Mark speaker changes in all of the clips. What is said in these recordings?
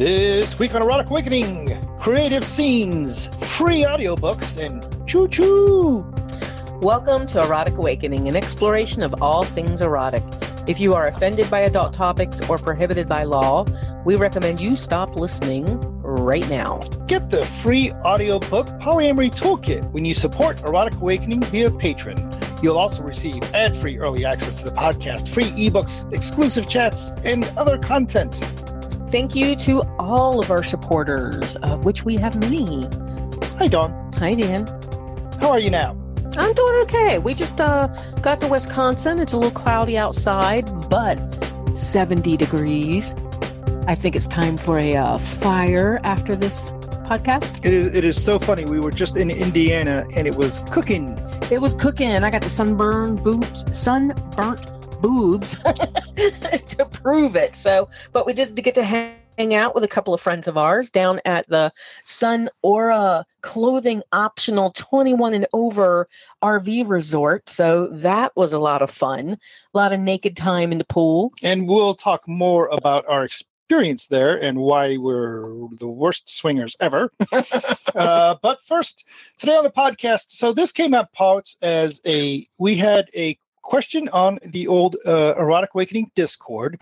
Speaker 1: This week on Erotic Awakening, creative scenes, free audiobooks, and choo choo.
Speaker 2: Welcome to Erotic Awakening, an exploration of all things erotic. If you are offended by adult topics or prohibited by law, we recommend you stop listening right now.
Speaker 1: Get the free audiobook Polyamory Toolkit when you support Erotic Awakening via Patreon. You'll also receive ad free early access to the podcast, free ebooks, exclusive chats, and other content.
Speaker 2: Thank you to all of our supporters, of which we have many.
Speaker 1: Hi, Dawn.
Speaker 2: Hi, Dan.
Speaker 1: How are you now?
Speaker 2: I'm doing okay. We just uh, got to Wisconsin. It's a little cloudy outside, but 70 degrees. I think it's time for a uh, fire after this podcast.
Speaker 1: It is, it is so funny. We were just in Indiana and it was cooking.
Speaker 2: It was cooking. I got the sunburn boobs, sunburnt boobs to prove it. So, but we did get to hang out with a couple of friends of ours down at the Sun Aura clothing optional 21 and over RV resort. So that was a lot of fun. A lot of naked time in the pool.
Speaker 1: And we'll talk more about our experience there and why we're the worst swingers ever. uh, but first, today on the podcast, so this came out parts as a we had a question on the old uh, Erotic Awakening Discord.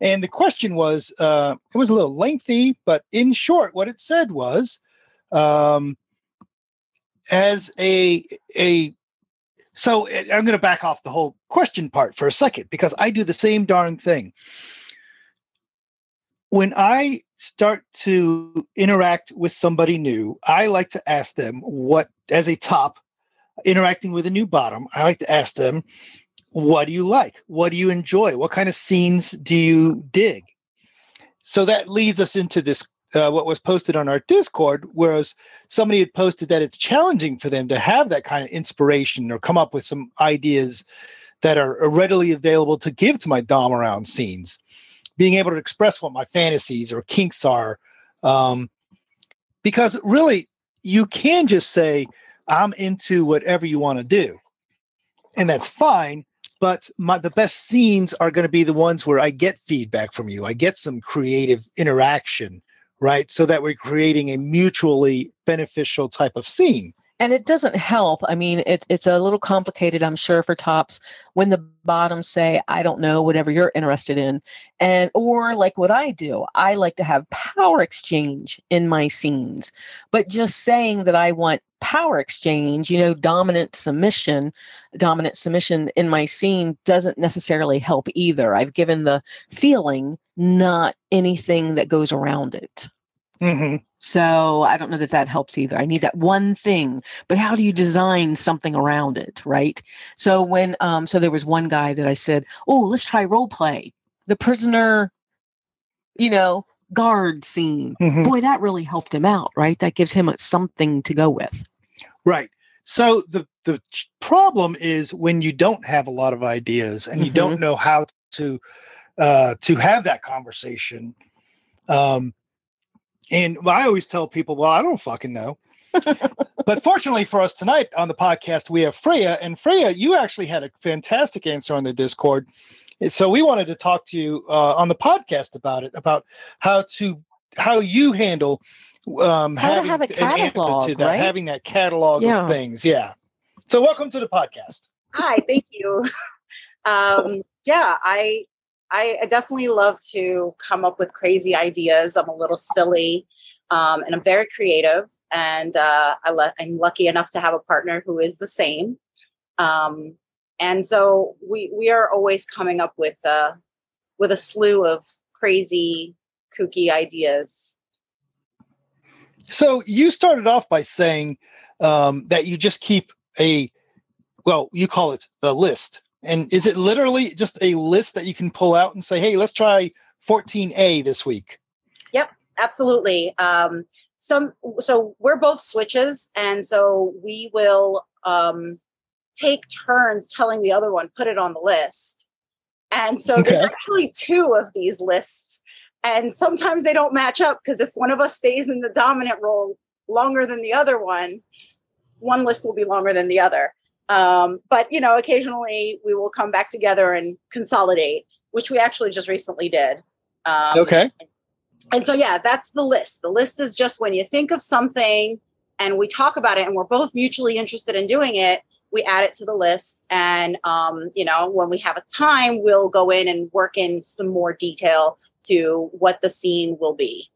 Speaker 1: And the question was uh, it was a little lengthy, but in short, what it said was um, as a, a so I'm going to back off the whole question part for a second because I do the same darn thing. When I start to interact with somebody new, I like to ask them what, as a top, interacting with a new bottom, I like to ask them, what do you like? What do you enjoy? What kind of scenes do you dig? So that leads us into this uh, what was posted on our Discord, whereas somebody had posted that it's challenging for them to have that kind of inspiration or come up with some ideas that are readily available to give to my Dom around scenes. Being able to express what my fantasies or kinks are. Um, because really, you can just say, I'm into whatever you want to do. And that's fine. But my, the best scenes are going to be the ones where I get feedback from you. I get some creative interaction, right? So that we're creating a mutually beneficial type of scene
Speaker 2: and it doesn't help. I mean, it, it's a little complicated, I'm sure, for tops when the bottoms say, I don't know, whatever you're interested in. And, or like what I do, I like to have power exchange in my scenes. But just saying that I want power exchange, you know, dominant submission, dominant submission in my scene doesn't necessarily help either. I've given the feeling, not anything that goes around it.
Speaker 1: Mm-hmm.
Speaker 2: So I don't know that that helps either. I need that one thing, but how do you design something around it, right? So when um, so there was one guy that I said, "Oh, let's try role play." The prisoner, you know, guard scene. Mm-hmm. Boy, that really helped him out, right? That gives him something to go with.
Speaker 1: Right. So the the problem is when you don't have a lot of ideas and you mm-hmm. don't know how to uh, to have that conversation. Um, and I always tell people, well, I don't fucking know. but fortunately for us tonight on the podcast, we have Freya. And Freya, you actually had a fantastic answer on the Discord. So we wanted to talk to you uh, on the podcast about it, about how to how you handle um,
Speaker 2: how having have a catalog, an answer to
Speaker 1: that,
Speaker 2: right?
Speaker 1: having that catalog yeah. of things. Yeah. So welcome to the podcast.
Speaker 3: Hi, thank you. um, yeah, I I definitely love to come up with crazy ideas. I'm a little silly, um, and I'm very creative. And uh, I am lucky enough to have a partner who is the same. Um, and so we we are always coming up with uh, with a slew of crazy, kooky ideas.
Speaker 1: So you started off by saying um, that you just keep a well, you call it the list and is it literally just a list that you can pull out and say, hey, let's try 14A this week?
Speaker 3: Yep, absolutely. Um, some so we're both switches, and so we will um, take turns telling the other one put it on the list. And so okay. there's actually two of these lists, and sometimes they don't match up because if one of us stays in the dominant role longer than the other one, one list will be longer than the other. Um, but you know, occasionally we will come back together and consolidate, which we actually just recently did.
Speaker 1: Um, okay.
Speaker 3: and so yeah, that's the list. The list is just when you think of something and we talk about it and we're both mutually interested in doing it, we add it to the list. And um, you know, when we have a time, we'll go in and work in some more detail to what the scene will be.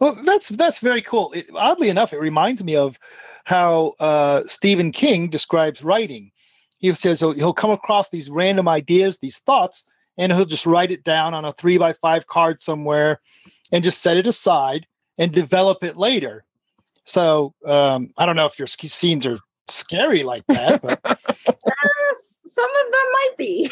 Speaker 1: Well, that's that's very cool. It, oddly enough, it reminds me of how uh, Stephen King describes writing. He says he'll, he'll come across these random ideas, these thoughts, and he'll just write it down on a three by five card somewhere, and just set it aside and develop it later. So um, I don't know if your scenes are scary like that, but
Speaker 3: some of them might be.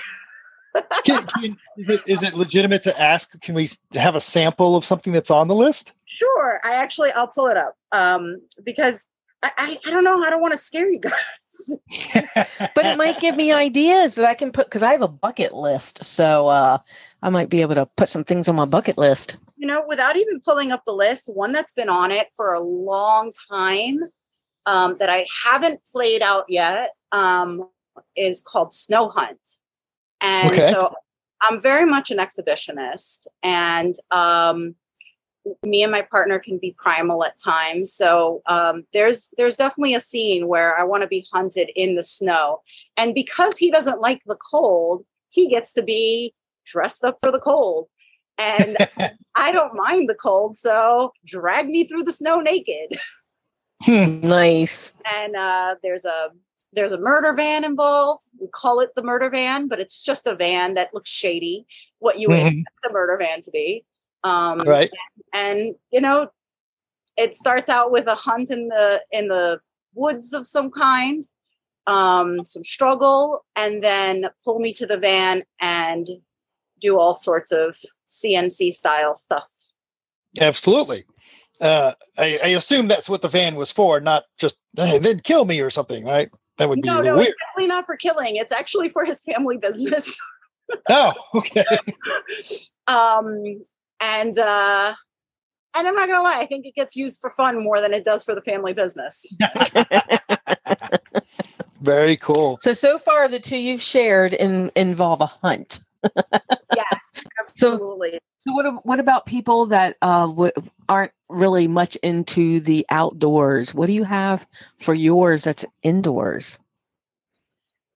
Speaker 1: can, can, is, it, is it legitimate to ask? Can we have a sample of something that's on the list?
Speaker 3: Sure. I actually I'll pull it up um, because I, I, I don't know. I don't want to scare you guys.
Speaker 2: but it might give me ideas that I can put because I have a bucket list. So uh, I might be able to put some things on my bucket list.
Speaker 3: You know, without even pulling up the list, one that's been on it for a long time um, that I haven't played out yet um, is called Snow Hunt. And okay. so I'm very much an exhibitionist, and um, me and my partner can be primal at times. So um, there's there's definitely a scene where I want to be hunted in the snow, and because he doesn't like the cold, he gets to be dressed up for the cold. And I don't mind the cold, so drag me through the snow naked.
Speaker 2: nice.
Speaker 3: And uh, there's a there's a murder van involved. We call it the murder van, but it's just a van that looks shady. What you mm-hmm. expect the murder van to be,
Speaker 1: um, right?
Speaker 3: And, you know, it starts out with a hunt in the in the woods of some kind, um, some struggle, and then pull me to the van and do all sorts of CNC style stuff.
Speaker 1: Absolutely uh, I, I, assume that's what the van was for, not just hey, then kill me or something, right? That would be no, no,
Speaker 3: weird. it's definitely not for killing. It's actually for his family business.
Speaker 1: oh, okay.
Speaker 3: um, and uh, and I'm not gonna lie, I think it gets used for fun more than it does for the family business.
Speaker 1: Very cool.
Speaker 2: So so far, the two you've shared in, involve a hunt.
Speaker 3: yes, absolutely.
Speaker 2: So, so what what about people that uh, w- aren't really much into the outdoors? What do you have for yours that's indoors?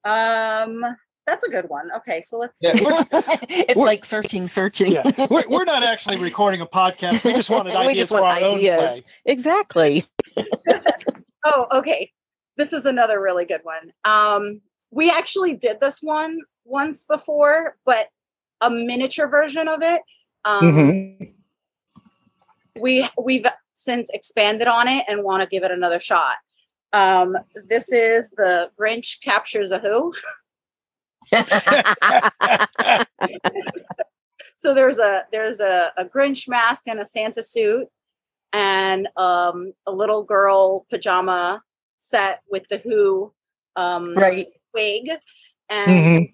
Speaker 3: Um, that's a good one. Okay, so let's.
Speaker 2: Yeah, it's like searching, searching.
Speaker 1: yeah, we're, we're not actually recording a podcast. We just wanted ideas we just want for our ideas. own play.
Speaker 2: Exactly.
Speaker 3: oh, okay. This is another really good one. Um, we actually did this one once before, but a miniature version of it. Um, mm-hmm. We we've since expanded on it and want to give it another shot. Um, this is the Grinch captures a who. so there's a there's a, a Grinch mask and a Santa suit and um, a little girl pajama set with the Who um,
Speaker 2: right
Speaker 3: wig, and mm-hmm.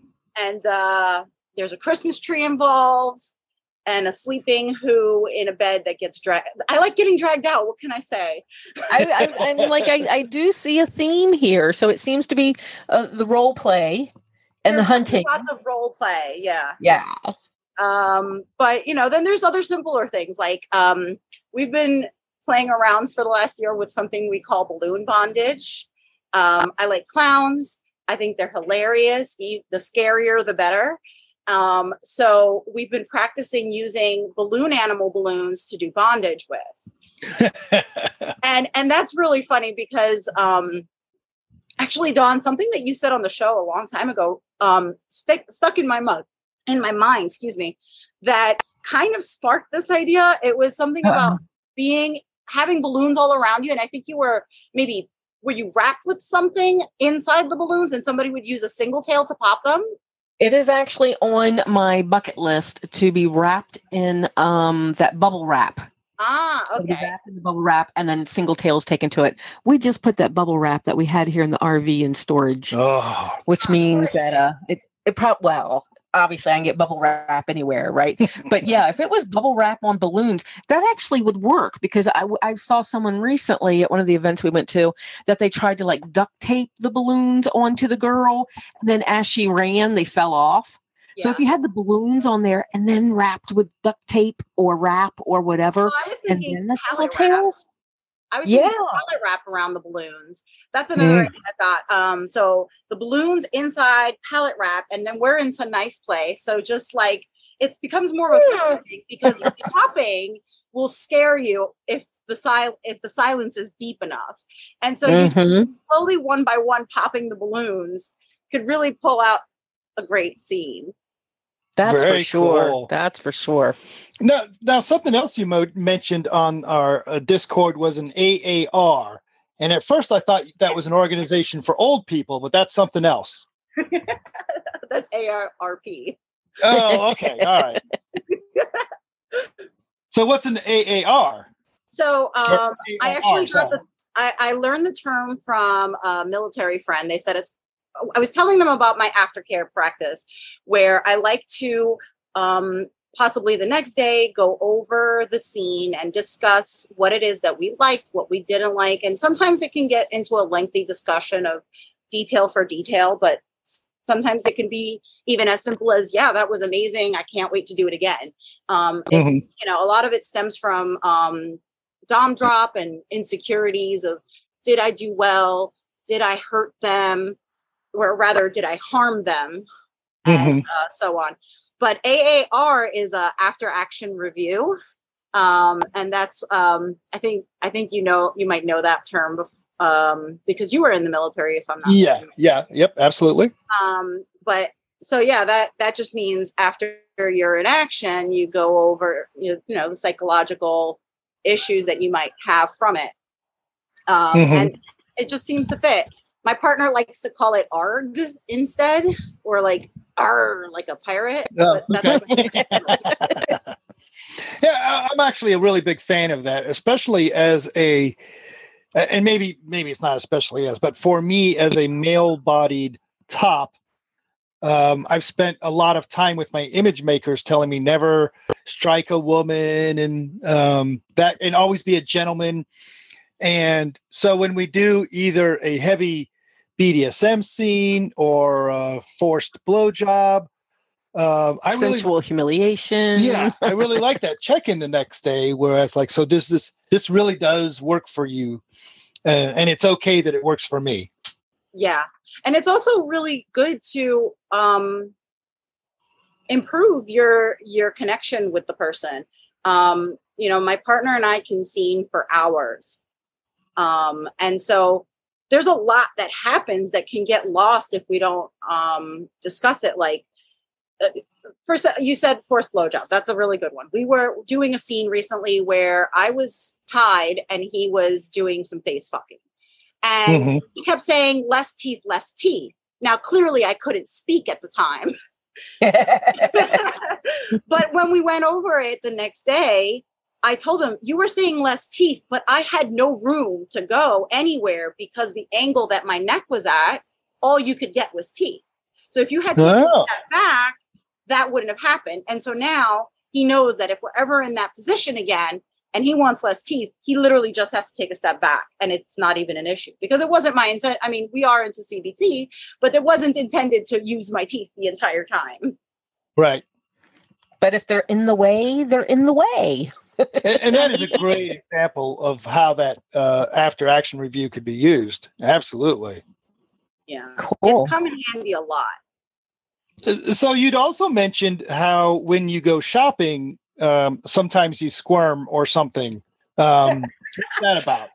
Speaker 3: and uh, there's a Christmas tree involved and a sleeping who in a bed that gets dragged. I like getting dragged out. What can I say?
Speaker 2: I, I, am like, I, I do see a theme here. So it seems to be uh, the role play and there's the hunting.
Speaker 3: Lots of role play. Yeah.
Speaker 2: Yeah.
Speaker 3: Um, but you know, then there's other simpler things like um, we've been playing around for the last year with something we call balloon bondage. Um, I like clowns. I think they're hilarious. The scarier, the better. Um, so we've been practicing using balloon animal balloons to do bondage with. and and that's really funny because um actually Dawn, something that you said on the show a long time ago, um, stick, stuck in my mug, in my mind, excuse me, that kind of sparked this idea. It was something uh-huh. about being having balloons all around you, and I think you were maybe were you wrapped with something inside the balloons, and somebody would use a single tail to pop them.
Speaker 2: It is actually on my bucket list to be wrapped in um, that bubble wrap.
Speaker 3: Ah, okay.
Speaker 2: So wrapped in the bubble wrap and then single tails taken to it. We just put that bubble wrap that we had here in the RV in storage, oh. which means that uh, it it probably well obviously I can get bubble wrap anywhere, right? but yeah, if it was bubble wrap on balloons, that actually would work because I, I saw someone recently at one of the events we went to that they tried to like duct tape the balloons onto the girl. And then as she ran, they fell off. So if you had the balloons on there and then wrapped with duct tape or wrap or whatever,
Speaker 3: Well, I was
Speaker 2: and
Speaker 3: thinking
Speaker 2: then the tails.
Speaker 3: I was
Speaker 2: Yeah.
Speaker 3: thinking pallet wrap around the balloons. That's another idea I thought. Um, so the balloons inside pallet wrap, and then we're into knife play. So just like it becomes more of a
Speaker 2: Yeah.
Speaker 3: thing because the popping will scare you if the sil- if the silence is deep enough. And so you
Speaker 2: Mhm.
Speaker 3: slowly one by one popping the balloons could really pull out a great scene.
Speaker 2: That's
Speaker 1: Very
Speaker 2: for sure.
Speaker 1: cool.
Speaker 2: That's for sure.
Speaker 1: Now, now something else you mo- mentioned on our uh, Discord was an AAR, and at first I thought that was an organization for old people, but that's something else.
Speaker 3: That's AARP.
Speaker 1: Oh, okay, all right. So what's an AAR?
Speaker 3: So
Speaker 1: Or
Speaker 3: um, I actually got the I, I learned the term from a military friend. They said it's I was telling them about my aftercare practice where I like to um possibly the next day go over the scene and discuss what it is that we liked, what we didn't like. And sometimes it can get into a lengthy discussion of detail for detail, but sometimes it can be even as simple as, yeah, that was amazing. I can't wait to do it again. Um,
Speaker 1: Mhm.
Speaker 3: you know, a lot of it stems from um, dom drop and insecurities of did I do well? Did I hurt them? Or rather, did I harm them? And uh, so on. But AAR is a after action review. Um, and that's um, I think I think you know you might know that term um, because you were in the military if I'm not
Speaker 1: Yeah,
Speaker 3: mistaken.
Speaker 1: yeah, yep, absolutely.
Speaker 3: Um, but so yeah, that that just means after you're in action, you go over you you know the psychological issues that you might have from it, um,
Speaker 1: Mhm.
Speaker 3: and it just seems to fit. My partner likes to call it ARG instead, or like R, like a pirate.
Speaker 1: Oh,
Speaker 3: but that's what-
Speaker 1: Yeah, I'm actually a really big fan of that, especially as a, and maybe maybe it's not especially as, but for me as a male-bodied top, um, I've spent a lot of time with my image makers telling me never strike a woman and um, that, and always be a gentleman. And so when we do either a heavy BDSM scene or a forced blowjob, um, I really
Speaker 2: Sensual humiliation.
Speaker 1: yeah i really like that. Check in the next day whereas like so does this this really does work for you uh, and it's okay that it works for me.
Speaker 3: Yeah and it's also really good to um improve your your connection with the person. Um you know my partner and i can scene for hours. Um and so there's a lot that happens that can get lost if we don't um discuss it like uh, first you said forced blowjob that's a really good one. We were doing a scene recently where i was tied and he was doing some face fucking. And
Speaker 1: Mhm.
Speaker 3: he kept saying less teeth less teeth. Now clearly i couldn't speak at the time. But when we went over it the next day i told him you were saying less teeth but i had no room to go anywhere because the angle that my neck was at all you could get was teeth so if you had to
Speaker 1: Oh,
Speaker 3: that back, that wouldn't have happened. And so now he knows that if we're ever in that position again and he wants less teeth, he literally just has to take a step back and it's not even an issue because it wasn't my intent. I mean, we are into CBT, but it wasn't intended to use my teeth the entire time.
Speaker 1: right
Speaker 2: but if they're in the way, they're in the way.
Speaker 1: And, and that is a great example of how that uh, after action review could be used absolutely
Speaker 3: Yeah.
Speaker 2: Cool.
Speaker 3: It's come in handy a lot.
Speaker 1: Uh, so you'd also mentioned how when you go shopping um, sometimes you squirm or something um, what's that about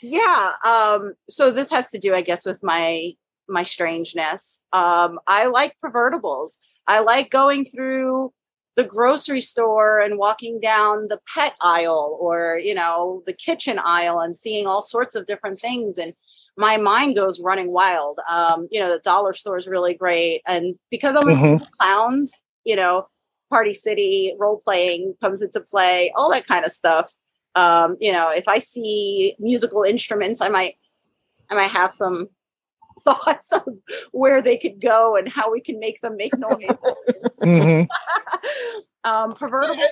Speaker 3: Yeah. Um, so this has to do, I guess, with my my strangeness. Um, I like pervertibles. I like going through the grocery store and walking down the pet aisle or you know the kitchen aisle and seeing all sorts of different things. And my mind goes running wild. Um, you know the dollar store is really great. And because i'm
Speaker 1: Mhm.
Speaker 3: clowns you know party city role playing comes into play all that kind of stuff. Um, you know if i see musical instruments i might i might have some thoughts of where they could go and how we can make them make noise
Speaker 1: Mhm.
Speaker 3: um pervertible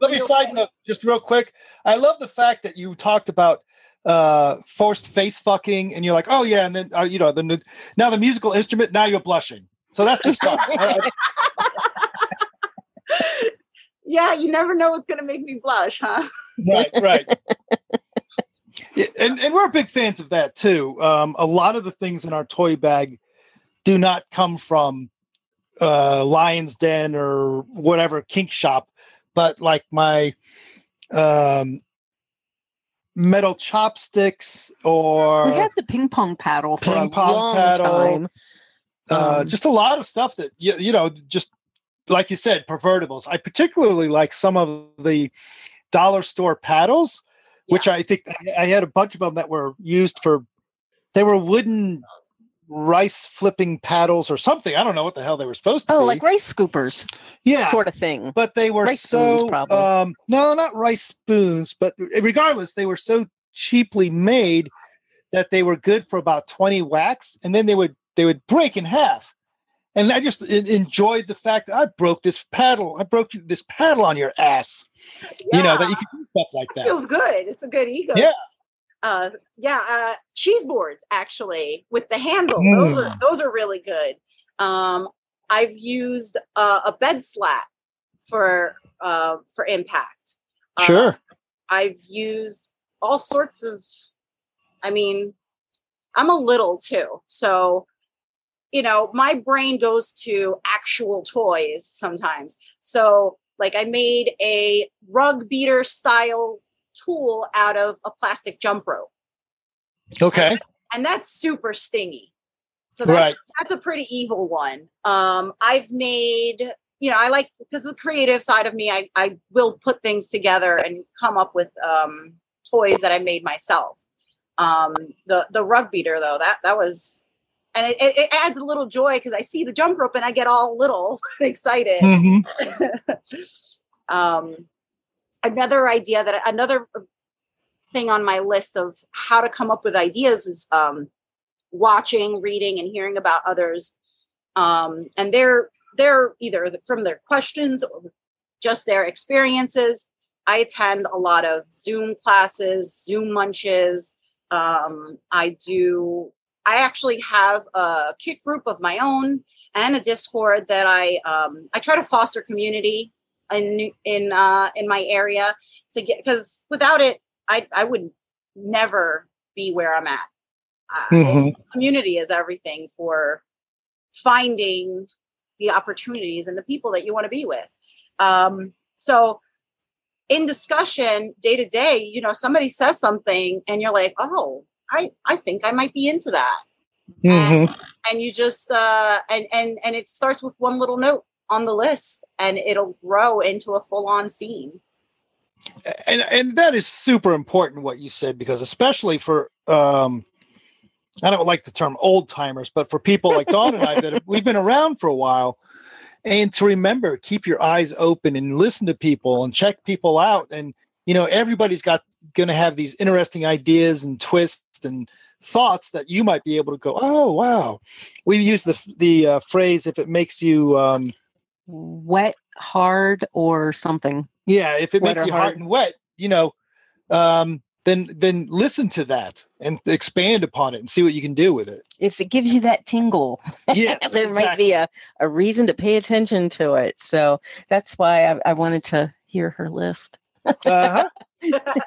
Speaker 1: Let me side note just real quick. I love the fact that you talked about uh forced face fucking and you're like, oh yeah, and then uh, you know, the now the musical instrument, now you're blushing. So that's just.
Speaker 3: Yeah, you never know what's going to make me blush, huh?
Speaker 1: Right, right. Yeah, and, and we're big fans of that too. Um, a lot of the things in our toy bag do not come from uh, Lion's Den or whatever kink shop, but like my um, metal chopsticks or
Speaker 2: We had the ping pong paddle for
Speaker 1: Ping pong paddle.
Speaker 2: time.
Speaker 1: uh,
Speaker 2: Um,
Speaker 1: just a lot of stuff that you, you know just like you said pervertibles i particularly like some of the dollar store paddles which i think I, had a bunch of them that were used for they were wooden rice flipping paddles or something i don't know what the hell they were supposed to be.
Speaker 2: Oh,
Speaker 1: be
Speaker 2: like rice scoopers,
Speaker 1: yeah
Speaker 2: sort of thing.
Speaker 1: but they were
Speaker 2: Rice
Speaker 1: so um no not rice spoons but regardless they were so cheaply made that they were good for about 20 whacks and then they would they would break in half and i just enjoyed the fact that i broke this paddle i broke this paddle on your ass you know that you can do stuff like that It
Speaker 3: feels good. It's a good ego.
Speaker 1: Yeah.
Speaker 3: Uh, yeah. Uh, cheese boards actually with the handle. Those
Speaker 1: Mm.
Speaker 3: are those are really good. Um, I've used uh, a bed slat for uh, for impact. Uh,
Speaker 1: sure
Speaker 3: I've used all sorts of. I mean, I'm a little too, so you know, my brain goes to actual toys sometimes. So, like, I made a rug beater style tool out of a plastic jump rope,
Speaker 1: okay
Speaker 3: and that's super stingy. So that's,
Speaker 1: right
Speaker 3: that's a pretty evil one. Um, I've made, you know, I like because the creative side of me, I I will put things together and come up with um, toys that I made myself. Um, the the rug beater though, that that was, and it, it, it adds a little joy because I see the jump rope and I get all little excited.
Speaker 1: Mhm.
Speaker 3: um, another idea that another thing on my list of how to come up with ideas was um, watching, reading, and hearing about others, um, and they're they're either from their questions or just their experiences. I attend a lot of Zoom classes, Zoom munches. Um, I do. I actually have a kick group of my own and a Discord that I um, I try to foster community in in uh, in my area to get because without it, I I would never be where I'm at. Uh,
Speaker 1: Mhm.
Speaker 3: Community is everything for finding the opportunities and the people that you want to be with. Um, so in discussion day to day, you know, somebody says something and you're like, oh, I, I think I might be into that.
Speaker 1: Mhm.
Speaker 3: And you just uh and and and it starts with one little note on the list and it'll grow into a full-on scene.
Speaker 1: and and that is super important what you said because especially for um I don't like the term old timers, but for people like Dawn and I that have, we've been around for a while, and to remember, keep your eyes open and listen to people and check people out. And you know, everybody's got going to have these interesting ideas and twists and thoughts that you might be able to go, oh wow. We use the the uh, phrase if it makes you, um,
Speaker 2: Wet, hard, or something.
Speaker 1: yeah, if it
Speaker 2: Wet
Speaker 1: makes you hot
Speaker 2: hard.
Speaker 1: and wet, you know, um, then then listen to that and expand upon it and see what you can do with it.
Speaker 2: If it gives you that tingle,
Speaker 1: Yes,
Speaker 2: there might be a, a reason to pay attention to it. So that's why I, I wanted to hear her list.
Speaker 1: uh-huh.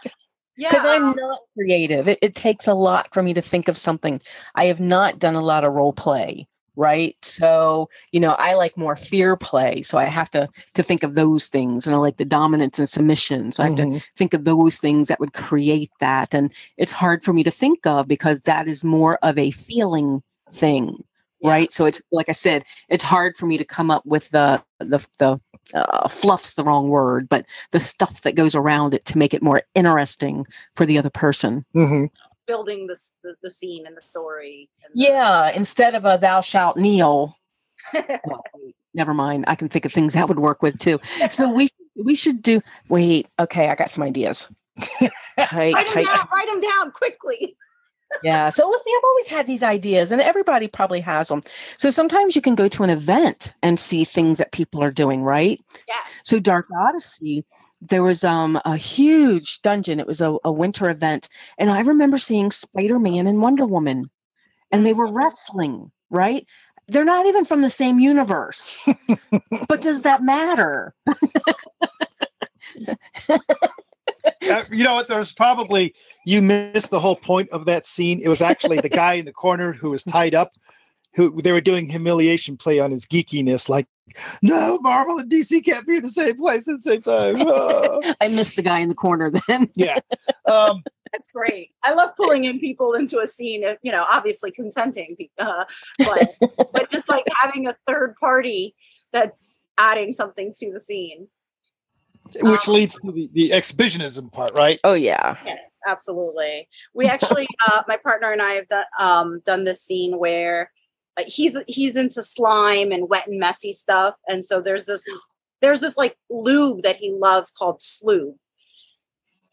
Speaker 3: Yeah.
Speaker 2: because I'm not creative. It, it takes a lot for me to think of something. I have not done a lot of role play, right? So you know, I like more fear play. So I have to to think of those things, and I like the dominance and submission. So I have to
Speaker 1: Mhm.
Speaker 2: think of those things that would create that, and it's hard for me to think of because that is more of a feeling thing.
Speaker 3: Yeah.
Speaker 2: Right. So it's like I said, it's hard for me to come up with the the the uh, fluff's the wrong word, but the stuff that goes around it to make it more interesting for the other person.
Speaker 1: Mhm.
Speaker 3: building this the, the scene and the story. And the-
Speaker 2: Yeah, instead of a thou shalt kneel. well, never mind. I can think of things that would work with too. So we we should do. Wait, okay, I got some ideas. Tight,
Speaker 3: write them
Speaker 2: tight.
Speaker 3: down. Write them down quickly.
Speaker 2: Yeah. So let's see. I've always had these ideas, and everybody probably has them. So sometimes you can go to an event and see things that people are doing, right?
Speaker 3: Yes.
Speaker 2: So Dark Odyssey, there was um a huge dungeon. It was a, a winter event, and I remember seeing Spider Man and Wonder Woman, and they were wrestling. Right? They're not even from the same universe. but does that matter?
Speaker 1: Uh, you know what? There's probably you missed the whole point of that scene. It was actually the guy in the corner who was tied up, who they were doing humiliation play on his geekiness, like, no, Marvel and DC can't be in the same place at the same time. Ah.
Speaker 2: I missed the guy in the corner then.
Speaker 1: yeah. Um,
Speaker 3: That's great. I love pulling in people into a scene, you know, obviously consenting, uh, but but just like having a third party that's adding something to the scene.
Speaker 1: Which
Speaker 3: Um,
Speaker 1: leads to the, the exhibitionism part, right?
Speaker 2: Oh yeah.
Speaker 3: Yes, absolutely. We actually, uh, my partner and I have done um, done this scene where uh, he's he's into slime and wet and messy stuff, and so there's this there's this like lube that he loves called Sloob.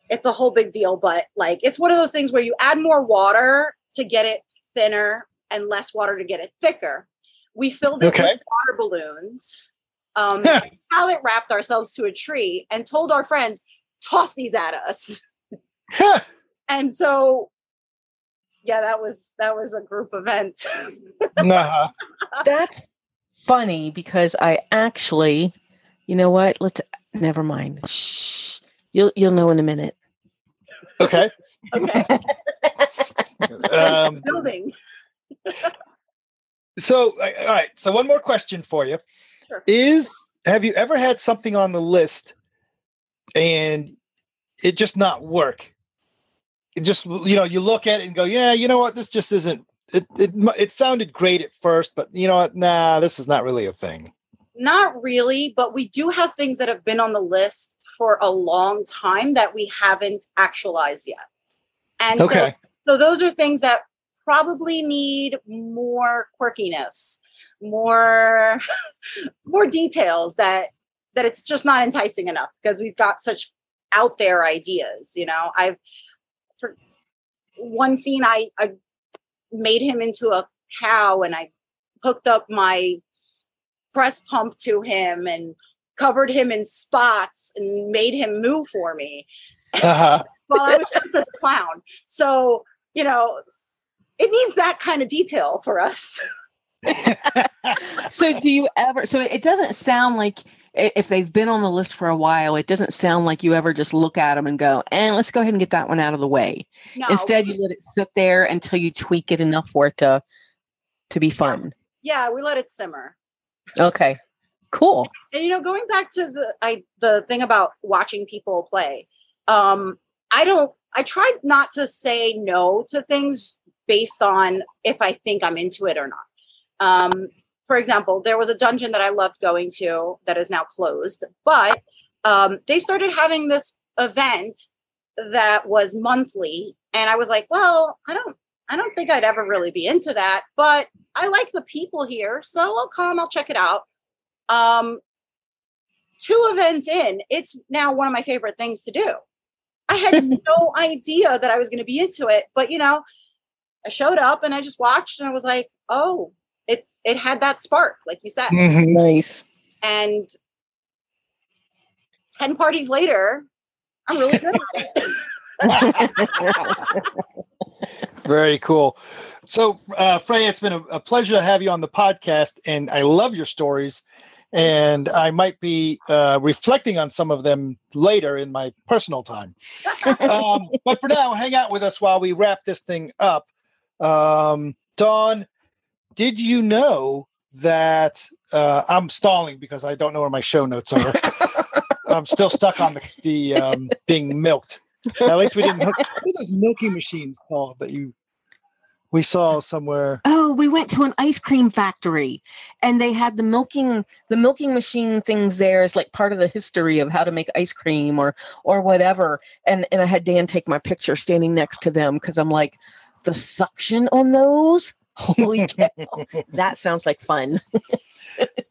Speaker 3: It's a whole big deal, but like it's one of those things where you add more water to get it thinner and less water to get it thicker. We filled it
Speaker 1: Okay.
Speaker 3: with water balloons. Um, pallet wrapped ourselves to a tree and told our friends, toss these at us and so yeah that was that was a group event
Speaker 1: Nah.
Speaker 2: That's funny because I actually, you know what? Let's never mind. Shh. You'll you'll know in a minute.
Speaker 1: Okay.
Speaker 3: okay
Speaker 1: Um,
Speaker 3: building
Speaker 1: so, all right. So, one more question for you
Speaker 3: Sure.
Speaker 1: is: Have you ever had something on the list and it just not work? It just you know you look at it and go, yeah, you know what, this just isn't. It it it sounded great at first, but you know what? Nah, this is not really a thing.
Speaker 3: not really but we do have things that have been on the list for a long time that we haven't actualized yet and
Speaker 1: Okay.
Speaker 3: so, so those are things that probably need more quirkiness more more details that that it's just not enticing enough because we've got such out there ideas you know? I've for one scene i i made him into a cow and i hooked up my breast pump to him and covered him in spots and made him move for me.
Speaker 1: Uh-huh.
Speaker 3: while i was just as a clown. So you know it needs that kind of detail for us
Speaker 2: so do you ever so it doesn't sound like if they've been on the list for a while it doesn't sound like you ever just look at them and go and let's go ahead and get that one out of the way.
Speaker 3: No,
Speaker 2: instead you let it sit there until you tweak it enough for it to to be fun.
Speaker 3: Yeah we let it simmer.
Speaker 2: Okay. Cool.
Speaker 3: And you know going back to the i the thing about watching people play um i don't i tried not to say no to things based on if i think i'm into it or not um for example there was a dungeon that i loved going to that is now closed but um they started having this event that was monthly and i was like well i don't i don't think i'd ever really be into that but i like the people here so i'll come i'll check it out. Um two events in it's now one of my favorite things to do. I had no idea that i was going to be into it but you know i showed up and i just watched and i was like oh it it had that spark like you said
Speaker 1: Mhm.
Speaker 2: nice
Speaker 3: and 10 parties later i'm really good at it
Speaker 1: Very cool. So, uh, Freya, it's been a, a pleasure to have you on the podcast, and I love your stories. And I might be uh, reflecting on some of them later in my personal time. Um, but for now, hang out with us while we wrap this thing up. Um, Dawn, did you know that uh, I'm stalling because I don't know where my show notes are? I'm still stuck on the, the um, being milked. At least we didn't hook. What are those milking machines called that you we saw somewhere?
Speaker 2: Oh, we went to an ice cream factory and they had the milking the milking machine things there there is like part of the history of how to make ice cream or or whatever. And and I had Dan take my picture standing next to them because I'm like, the suction on those? Holy cow. that sounds like fun.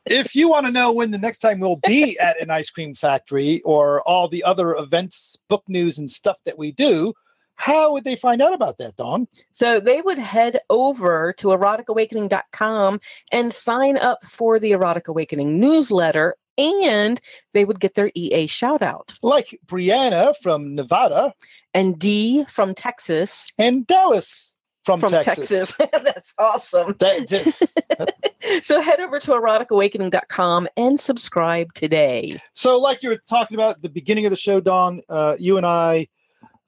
Speaker 1: If you want to know when the next time we'll be at an ice cream factory or all the other events, book news, and stuff that we do, how would they find out about that, Dawn?
Speaker 2: So they would head over to eroticawakening.com and sign up for the Erotic Awakening newsletter and they would get their EA shout out.
Speaker 1: Like Brianna from Nevada
Speaker 2: And D from Texas
Speaker 1: and Dallas from,
Speaker 2: from
Speaker 1: Texas.
Speaker 2: Texas. That's awesome.
Speaker 1: That-
Speaker 2: so head over to eroticawakening.com and subscribe today.
Speaker 1: So, like you were talking about at the beginning of the show, Dawn, uh, you and I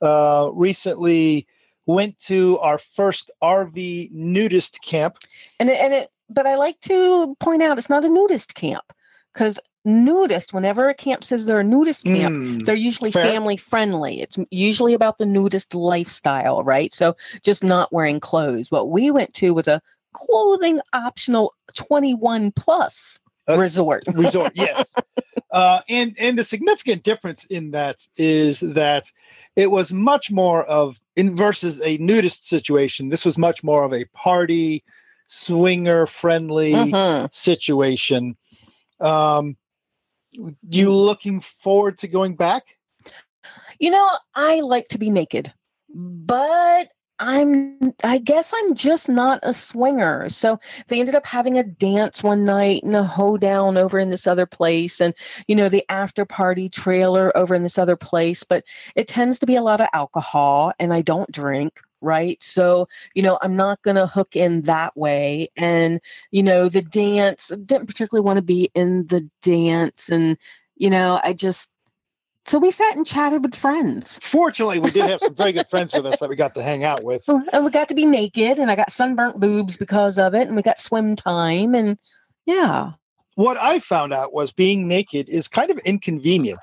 Speaker 1: uh, recently went to our first RV nudist camp.
Speaker 2: And it, and it, but I like to point out it's not a nudist camp because nudist, whenever a camp says they're a nudist camp,
Speaker 1: Mm,
Speaker 2: they're usually
Speaker 1: fair.
Speaker 2: family friendly. It's usually about the nudist lifestyle, right? So just not wearing clothes. What we went to was a clothing optional 21 plus
Speaker 1: Uh,
Speaker 2: resort.
Speaker 1: resort yes uh, and and the significant difference in that is that it was much more of in versus a nudist situation this was much more of a party swinger friendly
Speaker 2: Mhm.
Speaker 1: situation um you looking forward to going back
Speaker 2: You know, I like to be naked, but I'm I guess I'm just not a swinger. So they ended up having a dance one night and a hoedown over in this other place and you know the after party trailer over in this other place, but it tends to be a lot of alcohol and I don't drink, right? So, you know, I'm not going to hook in that way and you know, the dance didn't particularly want to be in the dance and you know, I just so we sat and chatted with friends.
Speaker 1: fortunately we did have some very good friends with us that we got to hang out with
Speaker 2: And we got to be naked, and I got sunburnt boobs because of it, and we got swim time, and yeah.
Speaker 1: what i found out was being naked is kind of inconvenient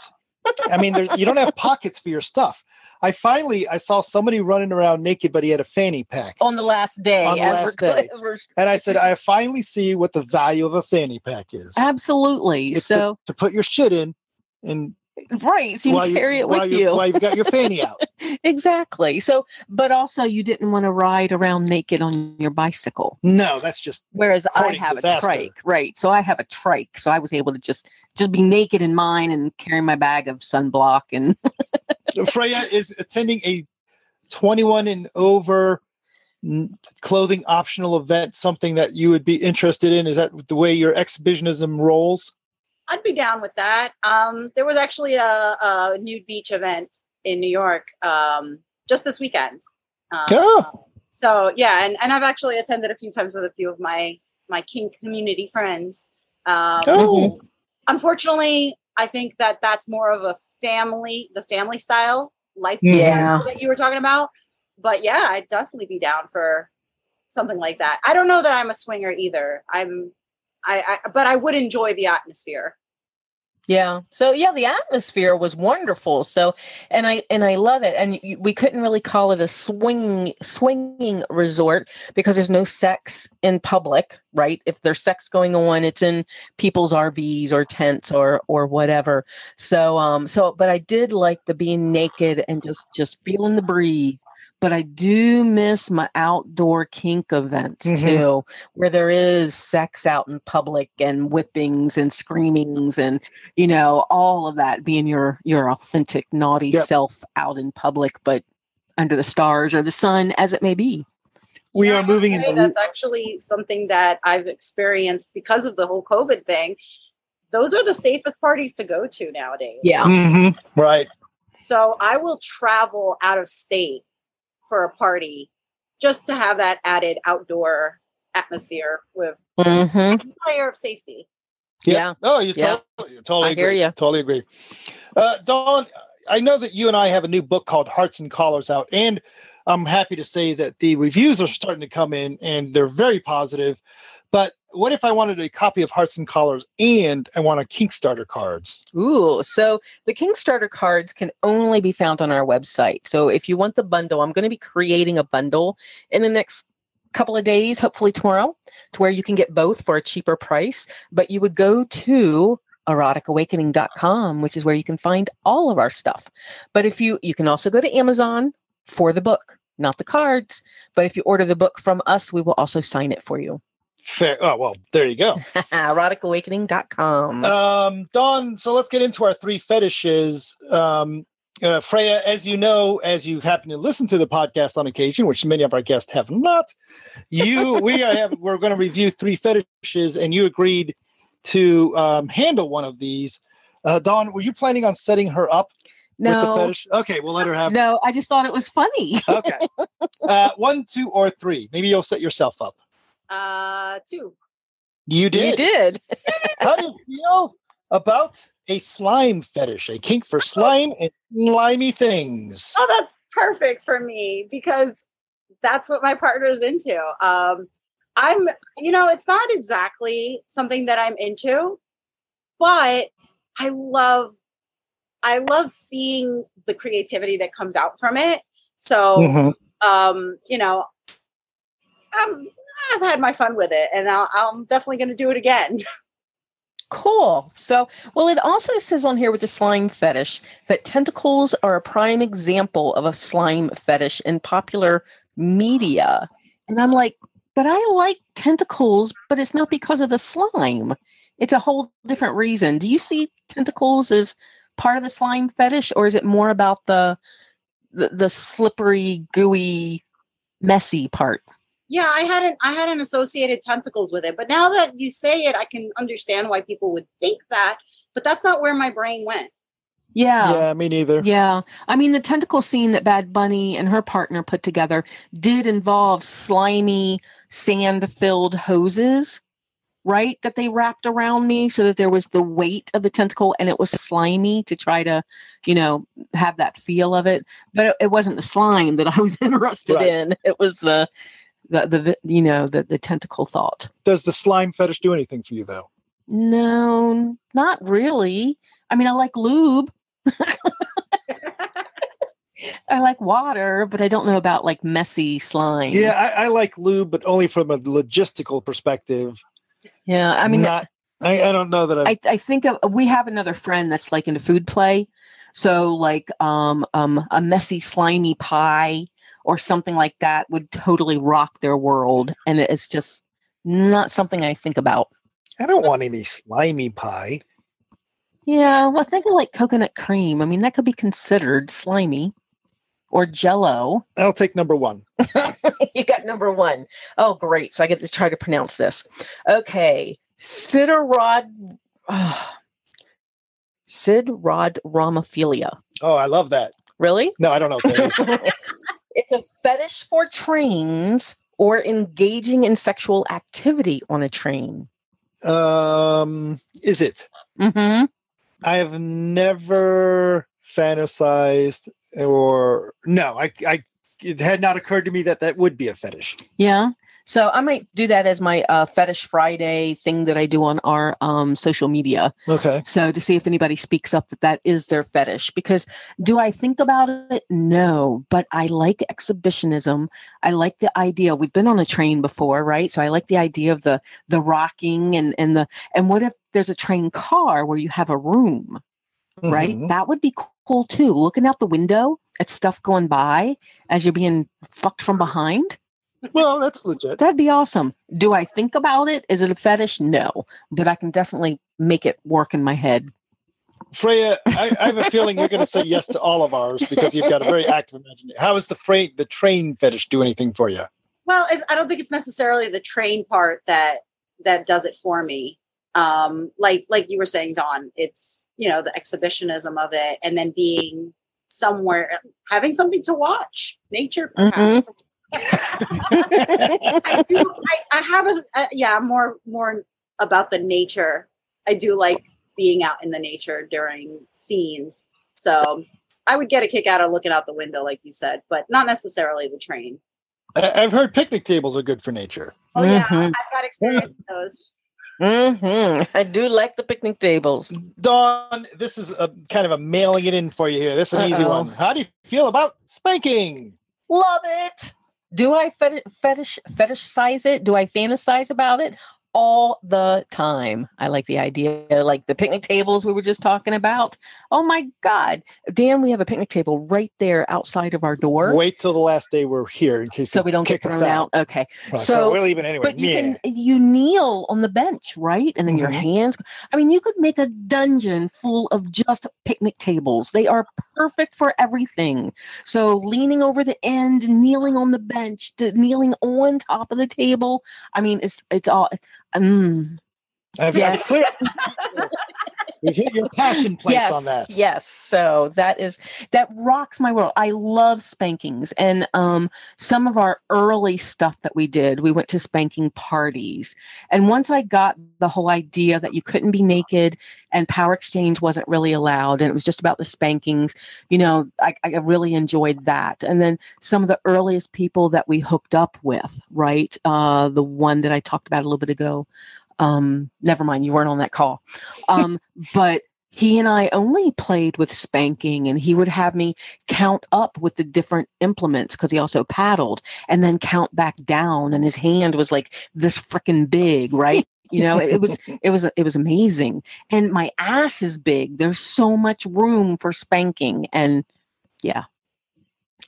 Speaker 1: i mean there, you don't have pockets for your stuff i finally i saw somebody running around naked but he had a fanny pack
Speaker 2: On the last day,
Speaker 1: On the
Speaker 2: as
Speaker 1: last day. And I said, I finally see what the value of a fanny pack is.
Speaker 2: absolutely.
Speaker 1: It's
Speaker 2: so
Speaker 1: to, to put your shit in and
Speaker 2: right, so you
Speaker 1: while
Speaker 2: can
Speaker 1: you-
Speaker 2: carry it
Speaker 1: while
Speaker 2: with
Speaker 1: you
Speaker 2: you.
Speaker 1: while you've got your fanny out.
Speaker 2: exactly. So, but also you didn't want to ride around naked on your bicycle,
Speaker 1: No, that's just
Speaker 2: whereas I have
Speaker 1: disaster.
Speaker 2: a trike, right? So I have a trike, so I was able to just just be naked in mine and carry my bag of sunblock and uh,
Speaker 1: Freya is attending a 21 and over clothing optional event. Something that you would be interested in. Is that the way your exhibitionism rolls?
Speaker 3: I'd be down with that. Um, there was actually a, a nude beach event in New York um, just this weekend. Um,
Speaker 1: Oh.
Speaker 3: So yeah, and, and I've actually attended a few times with a few of my my kink community friends. Um,
Speaker 1: Oh,
Speaker 3: Unfortunately, I think that that's more of a family, the family style life
Speaker 2: Yeah.
Speaker 3: that you were talking about. But yeah, I'd definitely be down for something like that. I don't know that I'm a swinger either. I'm, I, I but I would enjoy the atmosphere.
Speaker 2: Yeah. So yeah, the atmosphere was wonderful. So, and I and I love it. And we couldn't really call it a swinging swinging resort because there's no sex in public, right? If there's sex going on, it's in people's RVs or tents or or whatever. So, um, so but I did like the being naked and just just feeling the breeze. But I do miss my outdoor kink events
Speaker 1: Mhm.
Speaker 2: too, where there is sex out in public and whippings and screamings and you know all of that being your your authentic naughty
Speaker 1: Yep.
Speaker 2: self out in public but under the stars or the sun as it may be
Speaker 1: we
Speaker 3: Yeah,
Speaker 1: are moving into
Speaker 3: That's actually something that I've experienced because of the whole COVID thing. Those are the safest parties to go to nowadays.
Speaker 2: yeah
Speaker 1: Mhm, right.
Speaker 3: So I will travel out of state for a party just to have that added outdoor atmosphere with
Speaker 2: hmm
Speaker 3: a layer of safety.
Speaker 2: yeah
Speaker 1: Oh, you
Speaker 2: Yeah.
Speaker 1: totally, totally
Speaker 2: I hear
Speaker 1: agree.
Speaker 2: ya.
Speaker 1: Totally agree. Uh, Dawn, I know that you and I have a new book called Hearts and Collars out, and I'm happy to say that the reviews are starting to come in, and they're very positive. But what if I wanted a copy of Hearts and Collars and I want a Kickstarter cards?
Speaker 2: Ooh, so the Kickstarter cards can only be found on our website. So if you want the bundle, I'm going to be creating a bundle in the next couple of days, hopefully tomorrow, to where you can get both for a cheaper price. But you would go to eroticawakening.com, which is where you can find all of our stuff. But if you you can also go to Amazon for the book, not the cards. But if you order the book from us, we will also sign it for you.
Speaker 1: Fair. Oh well, there you go.
Speaker 2: eroticawakening.com.
Speaker 1: Um, Dawn, so let's get into our three fetishes. Um, uh, Freya, as you know, as you've happened to listen to the podcast on occasion, which many of our guests have not, you we are have, we're going to review three fetishes, and you agreed to um, handle one of these. Uh, Dawn, were you planning on setting her up with the
Speaker 2: no,
Speaker 1: fetish? Okay, we'll let her have.
Speaker 2: no, I just thought it was funny.
Speaker 1: Okay, uh, one, two, or three. Maybe you'll set yourself up.
Speaker 3: Uh, two.
Speaker 1: You did.
Speaker 2: You did.
Speaker 1: How do you feel about a slime fetish, a kink for slime and slimy things?
Speaker 3: Oh, that's perfect for me because that's what my partner is into. Um, I'm, you know, it's not exactly something that I'm into, but I love, I love seeing the creativity that comes out from it. So,
Speaker 1: Mhm.
Speaker 3: um, you know, I'm, I've had my fun with it, and I'll, I'm definitely going to do it again.
Speaker 2: Cool. So, well, it also says on here with the slime fetish that tentacles are a prime example of a slime fetish in popular media. And I'm like, but I like tentacles, but it's not because of the slime. It's a whole different reason. Do you see tentacles as part of the slime fetish, or is it more about the the, the slippery, gooey, messy part?
Speaker 3: Yeah, I hadn't I hadn't associated tentacles with it, but now that you say it, I can understand why people would think that. But that's not where my brain went.
Speaker 2: Yeah.
Speaker 1: Yeah, me neither.
Speaker 2: Yeah. I mean, the tentacle scene that Bad Bunny and her partner put together did involve slimy, sand filled hoses, right? That they wrapped around me so that there was the weight of the tentacle and it was slimy to try to, you know, have that feel of it. But it, it wasn't the slime that I was interested
Speaker 1: Right.
Speaker 2: in. It was the, the, the, you know, the, the tentacle thought.
Speaker 1: Does the slime fetish do anything for you though?
Speaker 2: No, not really. I mean, I like lube. I like water, but I don't know about like messy slime.
Speaker 1: Yeah, I, I like lube, but only from a logistical perspective.
Speaker 2: Yeah. I mean,
Speaker 1: not. I, I don't know that I.
Speaker 2: I, I think of, we have another friend that's like into food play. So like um, um, a messy, slimy pie or something like that would totally rock their world. And it's just not something I think about.
Speaker 1: I don't want any slimy pie.
Speaker 2: Yeah. Well, think of like coconut cream. I mean, that could be considered slimy or jello.
Speaker 1: I'll take number one.
Speaker 2: you got number one. Oh, great. So I get to try to pronounce this. Okay. Siderod. Oh, Siderodromophilia.
Speaker 1: Oh, I love that.
Speaker 2: Really?
Speaker 1: No, I don't know. What that is.
Speaker 2: it's a fetish for trains or engaging in sexual activity on a train.
Speaker 1: um, is it?
Speaker 2: Mm-hmm.
Speaker 1: I have never fantasized or no. I, I. It had not occurred to me that that would be a fetish.
Speaker 2: Yeah. So I might do that as my uh, fetish Friday thing that I do on our um, social media.
Speaker 1: Okay.
Speaker 2: So to see if anybody speaks up that that is their fetish. Because do I think about it? No, but I like exhibitionism. I like the idea. We've been on a train before, right? So I like the idea of the the rocking and and the and what if there's a train car where you have a room, right?
Speaker 1: Mhm.
Speaker 2: That would be cool too. Looking out the window at stuff going by as you're being fucked from behind.
Speaker 1: Well, that's legit.
Speaker 2: That'd be awesome. Do I think about it? Is it a fetish? No, but I can definitely make it work in my head.
Speaker 1: Freya, I, I have a feeling you're going to say yes to all of ours because you've got a very active imagination. How is the fra- the train fetish do anything for you?
Speaker 3: Well, it, I don't think it's necessarily the train part that that does it for me. Um, like like you were saying, Dawn, it's you know the exhibitionism of it, and then being somewhere, having something to watch, nature. Perhaps. I do. I, I have a uh, yeah more more about the nature. I do like being out in the nature during scenes. So I would get a kick out of looking out the window, like you said, but not necessarily the train.
Speaker 1: I- I've heard picnic tables are good for nature.
Speaker 3: Oh yeah,
Speaker 2: Mhm.
Speaker 3: I've got experience with those.
Speaker 2: hmm I do like the picnic tables.
Speaker 1: Dawn, this is a kind of a mailing it in for you here. This is an easy
Speaker 2: Uh-oh.
Speaker 1: one. How do you feel about spanking?
Speaker 2: Love it. Do I fetish, fetish fetishize it? Do I fantasize about it? All the time. I like the idea, like the picnic tables we were just talking about. Oh my God. Dan, we have a picnic table right there outside of our door.
Speaker 1: Wait till the last day we're here in case
Speaker 2: so we don't get thrown out. Okay.
Speaker 1: Right,
Speaker 2: So-
Speaker 1: we're leaving anyway.
Speaker 2: But you
Speaker 1: Yeah.
Speaker 2: can you kneel on the bench, right? And then your
Speaker 1: Mhm.
Speaker 2: hands. I mean, you could make a dungeon full of just picnic tables. They are perfect for everything. So leaning over the end, kneeling on the bench, kneeling on top of the table. I mean, it's it's all. Mm,
Speaker 1: I've
Speaker 2: Yes.
Speaker 1: clear. We've hit your passion place
Speaker 2: yes,
Speaker 1: on that.
Speaker 2: Yes. So that is that rocks my world. I love spankings. And um some of our early stuff that we did, we went to spanking parties. And once I got the whole idea that you couldn't be naked and power exchange wasn't really allowed and it was just about the spankings, you know, I, I really enjoyed that. And then some of the earliest people that we hooked up with, right? Uh the one that I talked about a little bit ago. Um, never mind, you weren't on that call. Um, but he and I only played with spanking, and he would have me count up with the different implements because he also paddled, and then count back down. And his hand was like this freaking big, right? You know, it, it was it was it was amazing. And my ass is big. There's so much room for spanking, and yeah,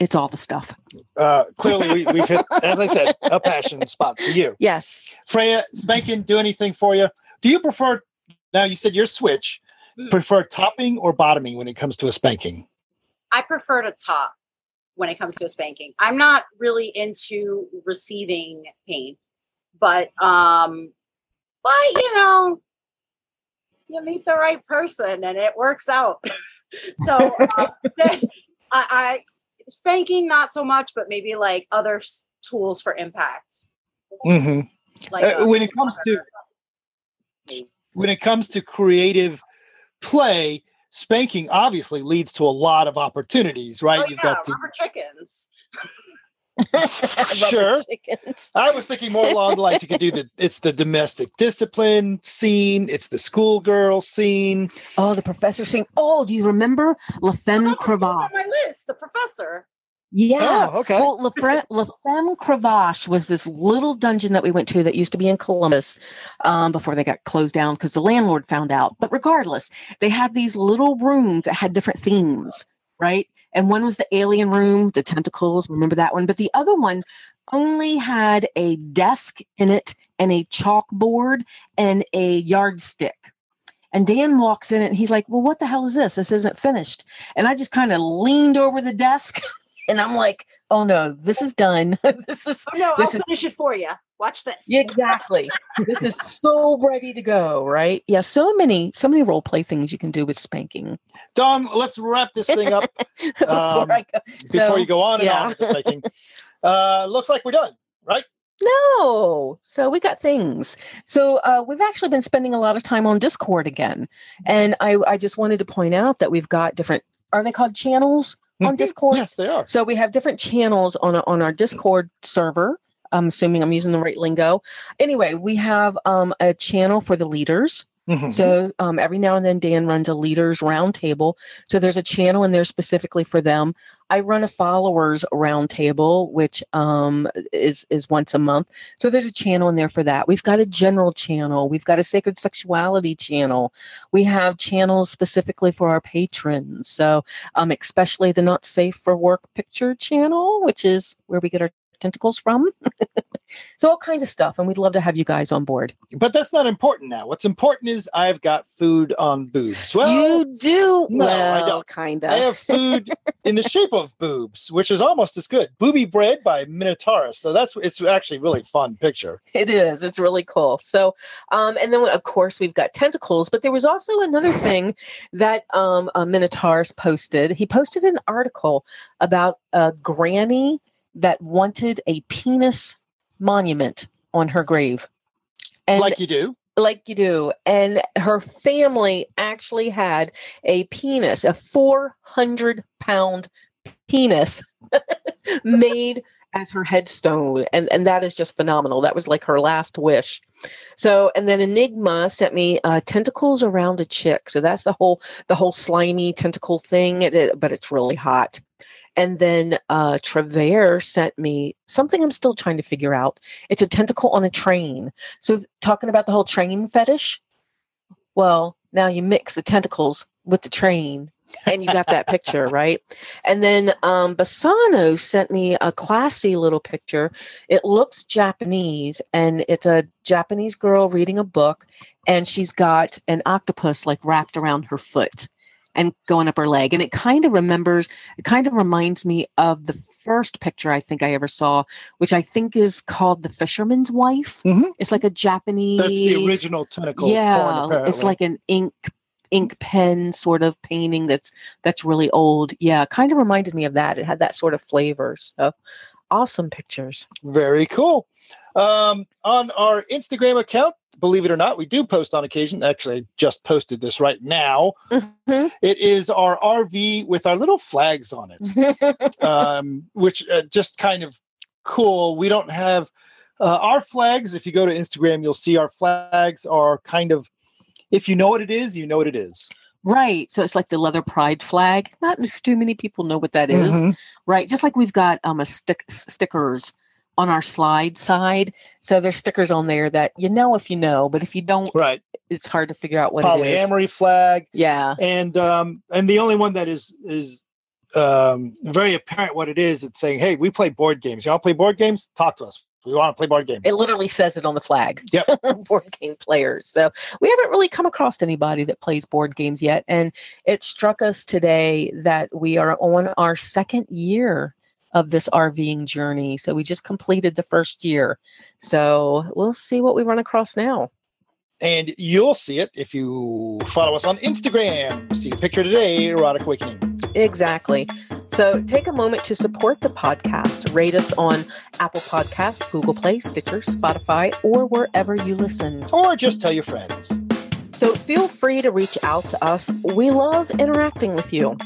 Speaker 2: it's all the stuff.
Speaker 1: Uh, clearly, we, we've hit, as I said, a passion spot for you.
Speaker 2: Yes.
Speaker 1: Freya, spanking, do anything for you? Do you prefer? Now you said your switch.
Speaker 3: Hmm.
Speaker 1: Prefer topping or bottoming when it comes to a spanking?
Speaker 3: I prefer to top when it comes to a spanking. I'm not really into receiving pain, but um, but you know, you meet the right person and it works out. so uh, I, I spanking not so much, but maybe like other s- tools for impact.
Speaker 1: hmm
Speaker 3: Like
Speaker 1: Uh, when it comes to when it comes to creative play, spanking obviously leads to a lot of opportunities, right?
Speaker 3: oh,
Speaker 1: You've
Speaker 3: yeah,
Speaker 1: got the
Speaker 3: rubber chickens.
Speaker 1: Sure. I was thinking more along the lines you could do the it's the domestic discipline scene, it's the schoolgirl scene.
Speaker 2: Oh, the professor scene. "Oh, do you remember La Femme
Speaker 3: Oh,
Speaker 2: Cravache?"
Speaker 3: on my list. The professor.
Speaker 2: Yeah.
Speaker 1: Oh, okay.
Speaker 2: Well, La, Fre- La Femme Cravache was this little dungeon that we went to that used to be in Columbus um, before they got closed down because the landlord found out. But regardless, they had these little rooms that had different themes, right? And one was the alien room, the tentacles, remember that one? But the other one only had a desk in it and a chalkboard and a yardstick. And Dan walks in and he's like, Well, what the hell is this? This isn't finished. And I just kind of leaned over the desk and I'm like, oh no, this is done. this is
Speaker 3: Oh no,
Speaker 2: This
Speaker 3: I'll
Speaker 2: is-
Speaker 3: finish it for you. Watch this.
Speaker 2: Exactly. this is so ready to go, right? Yeah, so many, so many role play things you can do with spanking.
Speaker 1: Dom, let's wrap this thing up
Speaker 2: Before
Speaker 1: Um,
Speaker 2: I go-
Speaker 1: before
Speaker 2: So,
Speaker 1: you go on and
Speaker 2: yeah.
Speaker 1: on with the spanking. Uh, looks like we're done, right?
Speaker 2: No. So we got things. So uh, we've actually been spending a lot of time on Discord again. And I, I just wanted to point out that we've got different, are they called channels on
Speaker 1: Mhm.
Speaker 2: Discord?
Speaker 1: Yes, they are.
Speaker 2: So we have different channels on on our Discord server. I'm assuming I'm using the right lingo. Anyway, we have um, a channel for the leaders.
Speaker 1: Mhm.
Speaker 2: So um, every now and then, Dan runs a leaders roundtable. So there's a channel in there specifically for them. I run a followers roundtable, which um, is is once a month. So there's a channel in there for that. We've got a general channel. We've got a sacred sexuality channel. We have channels specifically for our patrons. So um, especially the not safe for work picture channel, which is where we get our tentacles from. so all kinds of stuff, and we'd love to have you guys on board.
Speaker 1: But that's not important now. What's important is I've got food on boobs. Well,
Speaker 2: you do
Speaker 1: no, I
Speaker 2: well,
Speaker 1: don't.
Speaker 2: kind of.
Speaker 1: I have food in the shape of boobs, which is almost as good. Booby bread by Minotaurus. So that's it's actually a really fun picture.
Speaker 2: It is. It's really cool. So, um, and then of course we've got tentacles, but there was also another thing that um, uh, Minotaurus posted. He posted an article about a granny that wanted a penis monument on her grave, and
Speaker 1: like you do.
Speaker 2: like you do. And her family actually had a penis, a 400 pound penis made as her headstone. And, and that is just phenomenal. That was like her last wish. So, and then Enigma sent me uh, tentacles around a chick. So that's the whole, the whole slimy tentacle thing, it- it- but it's really hot. And then uh, sent me something I'm still trying to figure out. It's a tentacle on a train. So talking about the whole train fetish. Well, now you mix the tentacles with the train and you got that picture, right? And then um, Bassano sent me a classy little picture. It looks Japanese and it's a Japanese girl reading a book and she's got an octopus like wrapped around her foot and going up her leg. And it kind of remembers, it kind of reminds me of the first picture I think I ever saw, which I think is called The Fisherman's Wife.
Speaker 1: Mhm.
Speaker 2: It's like a Japanese.
Speaker 1: That's the original tentacle.
Speaker 2: Yeah,
Speaker 1: porn,
Speaker 2: it's like an ink ink pen sort of painting that's that's really old. Yeah, kind of reminded me of that. It had that sort of flavor. So awesome pictures.
Speaker 1: Very cool. Um, on our Instagram account, believe it or not, we do post on occasion. Actually, I just posted this right now.
Speaker 2: Mhm.
Speaker 1: It is our RV with our little flags on it, um, which uh, just kind of cool. We don't have uh, our flags. If you go to Instagram, you'll see our flags are kind of. If you know what it is, you know what it is.
Speaker 2: right. So it's like the leather pride flag. Not too many people know what that is.
Speaker 1: Mhm.
Speaker 2: Right. Just like we've got um a stick stickers on our slide side. So there's stickers on there that you know if you know, but if you don't,
Speaker 1: Right.
Speaker 2: it's hard to figure out what it is.
Speaker 1: Polyamory flag.
Speaker 2: Yeah.
Speaker 1: and um and the only one that is is um very apparent what it is it's saying hey we play board games you want to play board games talk to us we want to play board games
Speaker 2: It literally says it on the flag.
Speaker 1: Yep.
Speaker 2: board game players. So we haven't really come across anybody that plays board games yet. And it struck us today that we are on our second year of this RVing journey. So we just completed the first year. So we'll see what we run across now.
Speaker 1: and you'll see it if you follow us on instagram see the picture today erotic awakening
Speaker 2: Exactly. So take a moment to support the podcast. Rate us on Apple Podcast, Google Play, Stitcher, Spotify, or wherever you listen.
Speaker 1: or just tell your friends
Speaker 2: So feel free to reach out to us. We love interacting with you.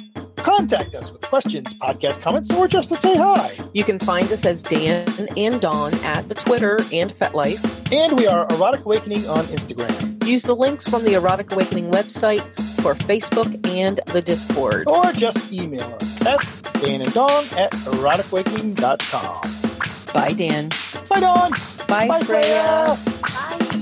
Speaker 1: Contact us with questions podcast comments or just to say hi
Speaker 2: You can find us as Dan and Dawn at the Twitter and FetLife.
Speaker 1: and we are erotic awakening on instagram
Speaker 2: Use the links from the Erotic Awakening website for Facebook and the Discord.
Speaker 1: or just email us at dan and dawn at eroticawakening.com
Speaker 2: Bye, Dan.
Speaker 1: bye dawn
Speaker 2: Bye,
Speaker 1: bye
Speaker 2: Freya.
Speaker 1: freya